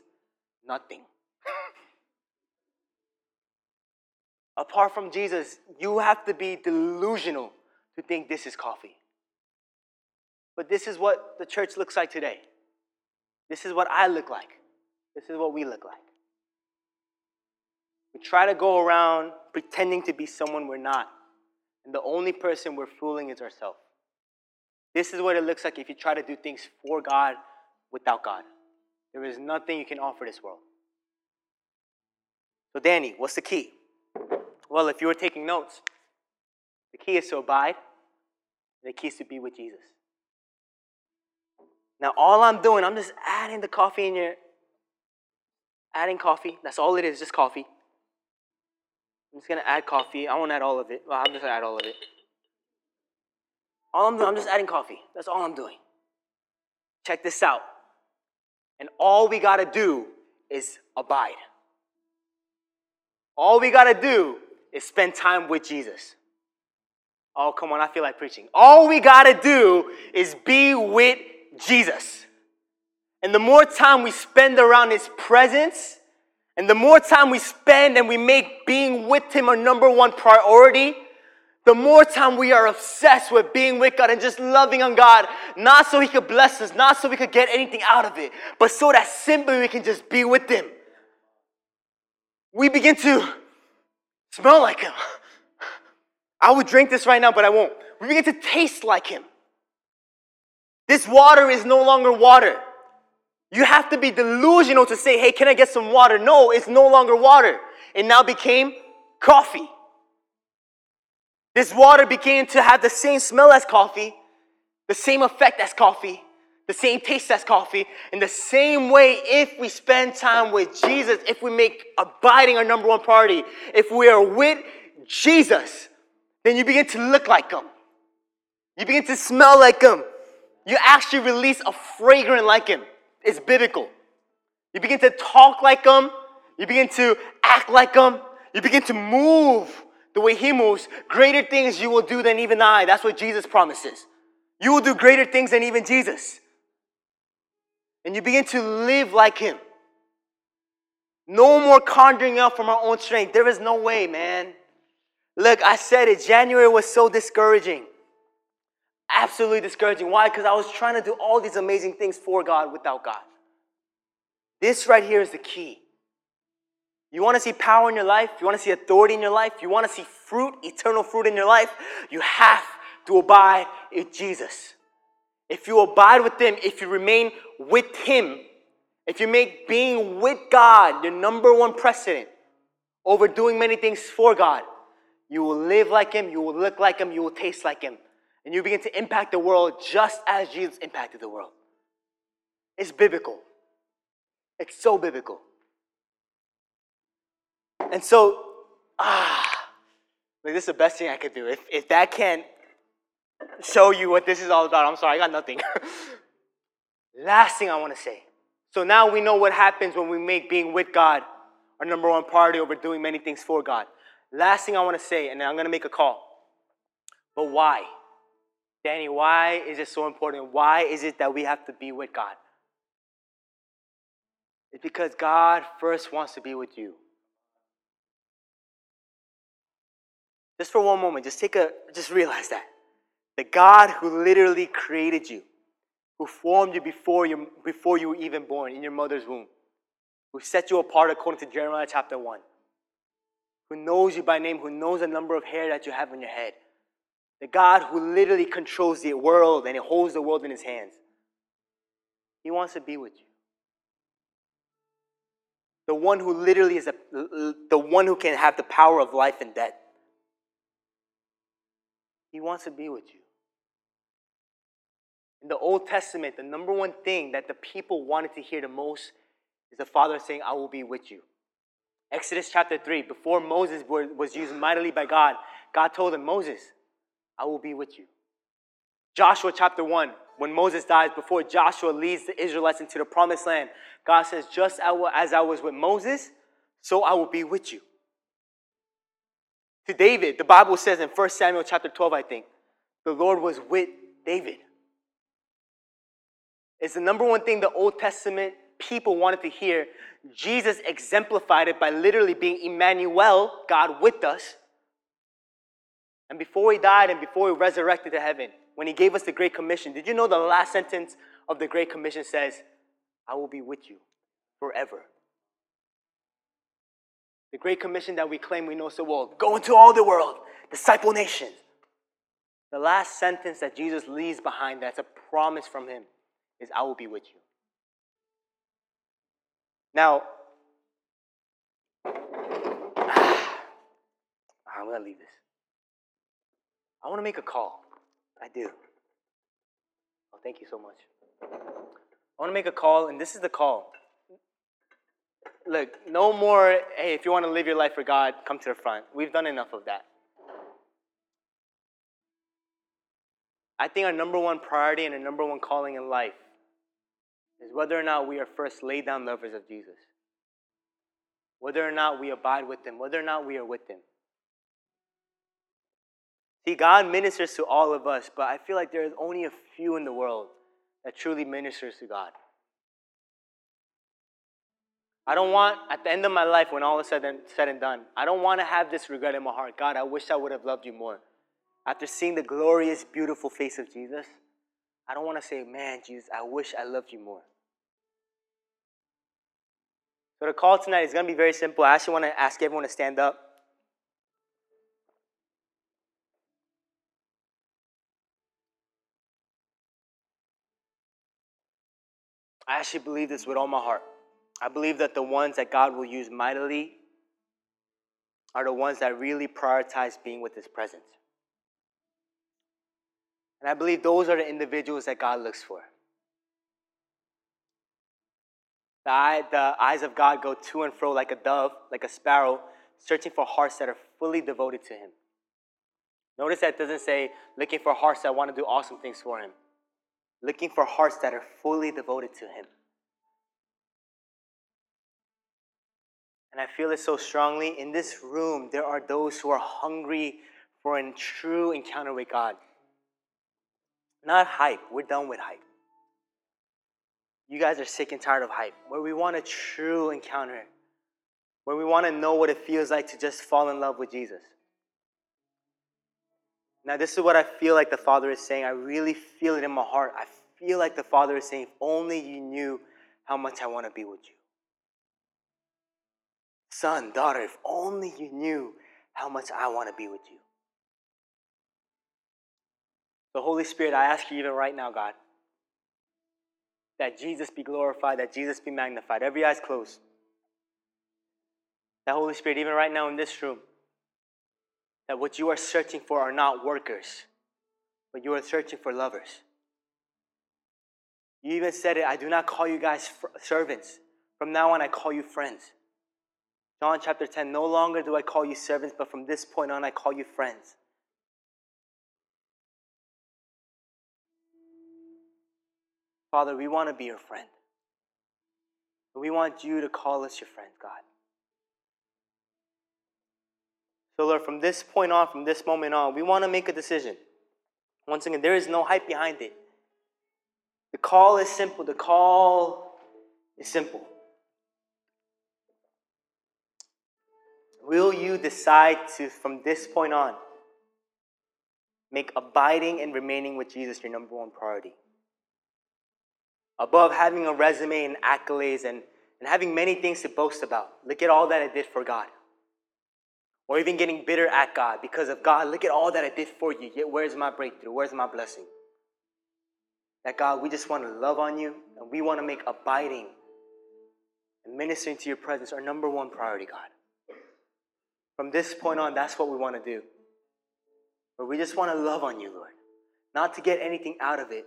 Nothing. Apart from Jesus, you have to be delusional to think this is coffee. But this is what the church looks like today. This is what I look like. This is what we look like. We try to go around pretending to be someone we're not. And the only person we're fooling is ourselves. This is what it looks like if you try to do things for God without God. There is nothing you can offer this world. So, Danny, what's the key? Well, if you were taking notes, the key is to abide, the key is to be with Jesus. Now, all I'm doing, I'm just adding the coffee in your, adding coffee. That's all it is, just coffee. I'm just gonna add coffee. I won't add all of it. Well, I'm just gonna add all of it. All I'm doing, I'm just adding coffee. That's all I'm doing. Check this out. And all we gotta do is abide. All we gotta do is spend time with Jesus. Oh, come on, I feel like preaching. All we gotta do is be with Jesus. And the more time we spend around His presence, and the more time we spend and we make being with Him our number one priority, the more time we are obsessed with being with God and just loving on God, not so He could bless us, not so we could get anything out of it, but so that simply we can just be with Him. We begin to smell like Him. I would drink this right now, but I won't. We begin to taste like Him. This water is no longer water. You have to be delusional to say, hey, can I get some water? No, it's no longer water. It now became coffee. This water began to have the same smell as coffee, the same effect as coffee, the same taste as coffee. In the same way, if we spend time with Jesus, if we make abiding our number one priority, if we are with Jesus, then you begin to look like Him. You begin to smell like Him. You actually release a fragrance like Him. It's biblical. You begin to talk like Him. You begin to act like Him. You begin to move the way He moves. Greater things you will do than even I. That's what Jesus promises. You will do greater things than even Jesus. And you begin to live like Him. No more conjuring up from our own strength. There is no way, man. Look, I said it. January was so discouraging. Absolutely discouraging. Why? Because I was trying to do all these amazing things for God without God. This right here is the key. You want to see power in your life? You want to see authority in your life? You want to see fruit, eternal fruit in your life? You have to abide in Jesus. If you abide with Him, if you remain with Him, if you make being with God your number one precedent over doing many things for God, you will live like Him, you will look like Him, you will taste like Him and you begin to impact the world just as Jesus impacted the world. It's biblical. It's so biblical. And so, ah, like this is the best thing I could do. If, if that can't show you what this is all about, I'm sorry, I got nothing. Last thing I want to say. So now we know what happens when we make being with God our number one priority over doing many things for God. Last thing I want to say, and I'm going to make a call. But why? Danny, why is it so important? Why is it that we have to be with God? It's because God first wants to be with you. Just for one moment, just take a just realize that. The God who literally created you, who formed you before you before you were even born in your mother's womb, who set you apart according to Jeremiah chapter 1, who knows you by name, who knows the number of hair that you have on your head the God who literally controls the world and he holds the world in his hands. He wants to be with you. The one who literally is a, the one who can have the power of life and death. He wants to be with you. In the Old Testament, the number one thing that the people wanted to hear the most is the Father saying, I will be with you. Exodus chapter 3, before Moses was used mightily by God, God told him, Moses, I will be with you. Joshua chapter 1, when Moses dies, before Joshua leads the Israelites into the promised land, God says, Just as I was with Moses, so I will be with you. To David, the Bible says in 1 Samuel chapter 12, I think, the Lord was with David. It's the number one thing the Old Testament people wanted to hear. Jesus exemplified it by literally being Emmanuel, God with us. And before he died and before he resurrected to heaven, when he gave us the Great Commission, did you know the last sentence of the Great Commission says, I will be with you forever? The Great Commission that we claim we know so well go into all the world, disciple nations. The last sentence that Jesus leaves behind that's a promise from him is, I will be with you. Now, I'm going to leave this. I want to make a call. I do. Oh, thank you so much. I want to make a call, and this is the call. Look, no more, hey, if you want to live your life for God, come to the front. We've done enough of that. I think our number one priority and our number one calling in life is whether or not we are first laid down lovers of Jesus, whether or not we abide with Him, whether or not we are with Him. See, God ministers to all of us, but I feel like there is only a few in the world that truly ministers to God. I don't want, at the end of my life, when all is said and, said and done, I don't want to have this regret in my heart. God, I wish I would have loved you more. After seeing the glorious, beautiful face of Jesus, I don't want to say, man, Jesus, I wish I loved you more. So the call tonight is going to be very simple. I actually want to ask everyone to stand up. I actually believe this with all my heart. I believe that the ones that God will use mightily are the ones that really prioritize being with His presence. And I believe those are the individuals that God looks for. The, eye, the eyes of God go to and fro like a dove, like a sparrow, searching for hearts that are fully devoted to Him. Notice that doesn't say looking for hearts that want to do awesome things for Him, looking for hearts that are fully devoted to Him. And I feel it so strongly. In this room, there are those who are hungry for a true encounter with God. Not hype. We're done with hype. You guys are sick and tired of hype. Where we want a true encounter. Where we want to know what it feels like to just fall in love with Jesus. Now, this is what I feel like the Father is saying. I really feel it in my heart. I feel like the Father is saying, if only you knew how much I want to be with you. Son, daughter, if only you knew how much I want to be with you. The Holy Spirit, I ask you even right now, God, that Jesus be glorified, that Jesus be magnified. Every eye's closed. That Holy Spirit, even right now in this room, that what you are searching for are not workers, but you are searching for lovers. You even said it, I do not call you guys servants. From now on, I call you friends. John chapter 10 No longer do I call you servants, but from this point on, I call you friends. Father, we want to be your friend. We want you to call us your friend, God. So, Lord, from this point on, from this moment on, we want to make a decision. Once again, there is no hype behind it. The call is simple. The call is simple. Will you decide to, from this point on, make abiding and remaining with Jesus your number one priority? Above having a resume and accolades and, and having many things to boast about, look at all that I did for God. Or even getting bitter at God because of God, look at all that I did for you, yet where's my breakthrough? Where's my blessing? That God, we just want to love on you and we want to make abiding and ministering to your presence our number one priority, God. From this point on, that's what we want to do. But we just want to love on you, Lord. Not to get anything out of it,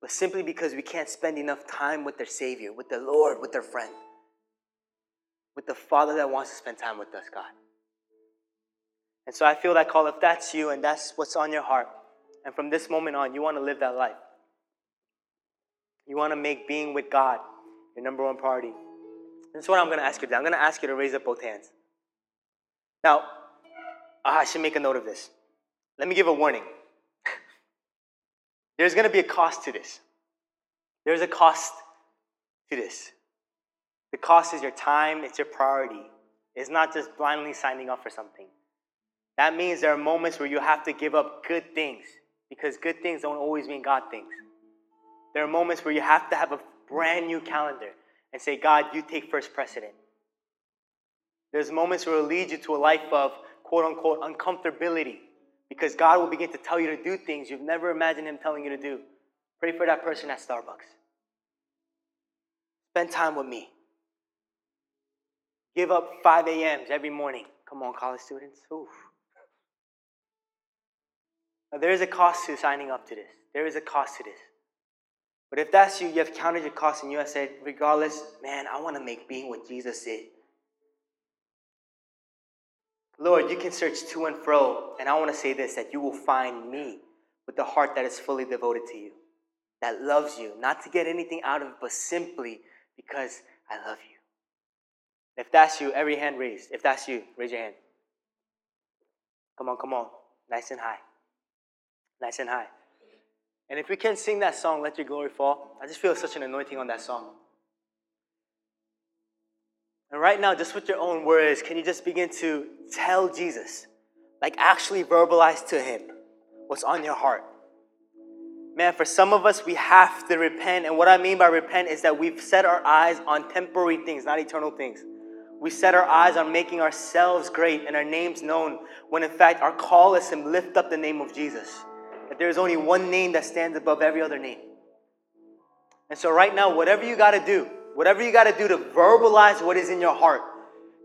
but simply because we can't spend enough time with their Savior, with the Lord, with their friend, with the Father that wants to spend time with us, God. And so I feel that call. If that's you and that's what's on your heart, and from this moment on, you want to live that life, you want to make being with God your number one priority. This is what I'm going to ask you to do. I'm going to ask you to raise up both hands. Now, ah, I should make a note of this. Let me give a warning. There's going to be a cost to this. There's a cost to this. The cost is your time, it's your priority. It's not just blindly signing up for something. That means there are moments where you have to give up good things because good things don't always mean God things. There are moments where you have to have a brand new calendar and say, God, you take first precedent. There's moments where it'll lead you to a life of quote unquote uncomfortability because God will begin to tell you to do things you've never imagined Him telling you to do. Pray for that person at Starbucks. Spend time with me. Give up 5 a.m.s every morning. Come on, college students. Now, there is a cost to signing up to this. There is a cost to this. But if that's you, you have counted your cost and you have said, regardless, man, I want to make being what Jesus is. Lord, you can search to and fro, and I want to say this that you will find me with the heart that is fully devoted to you, that loves you, not to get anything out of it, but simply because I love you. If that's you, every hand raised. If that's you, raise your hand. Come on, come on. Nice and high. Nice and high. And if we can sing that song, Let Your Glory Fall, I just feel such an anointing on that song. And right now, just with your own words, can you just begin to tell Jesus, like actually verbalize to him what's on your heart? Man, for some of us, we have to repent. And what I mean by repent is that we've set our eyes on temporary things, not eternal things. We set our eyes on making ourselves great and our names known, when in fact our call is to lift up the name of Jesus. There is only one name that stands above every other name. And so, right now, whatever you got to do, whatever you got to do to verbalize what is in your heart,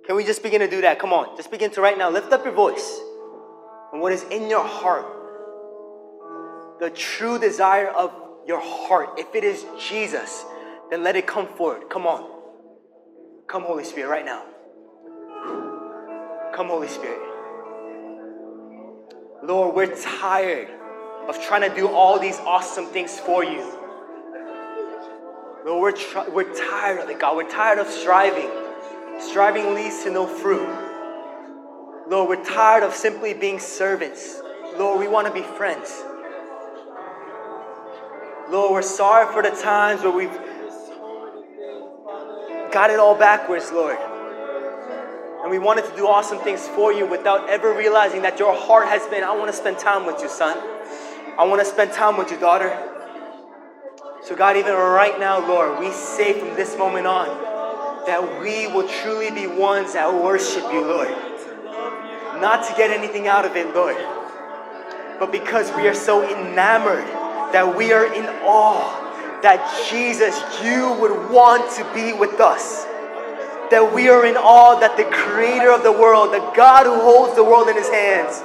can we just begin to do that? Come on, just begin to right now lift up your voice and what is in your heart. The true desire of your heart. If it is Jesus, then let it come forward. Come on. Come, Holy Spirit, right now. Come, Holy Spirit. Lord, we're tired of trying to do all these awesome things for you. Lord, we're, try- we're tired of it, God. We're tired of striving. Striving leads to no fruit. Lord, we're tired of simply being servants. Lord, we want to be friends. Lord, we're sorry for the times where we've got it all backwards, Lord. And we wanted to do awesome things for you without ever realizing that your heart has been, I want to spend time with you, son. I want to spend time with you, daughter. So, God, even right now, Lord, we say from this moment on that we will truly be ones that worship you, Lord. Not to get anything out of it, Lord, but because we are so enamored that we are in awe that Jesus, you would want to be with us. That we are in awe that the creator of the world, the God who holds the world in his hands,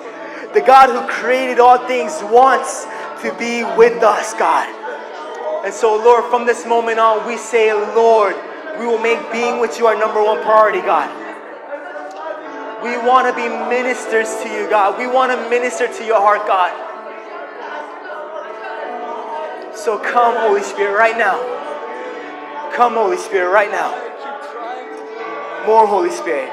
the God who created all things wants to be with us, God. And so, Lord, from this moment on, we say, Lord, we will make being with you our number one priority, God. We want to be ministers to you, God. We want to minister to your heart, God. So come, Holy Spirit, right now. Come, Holy Spirit, right now. More Holy Spirit.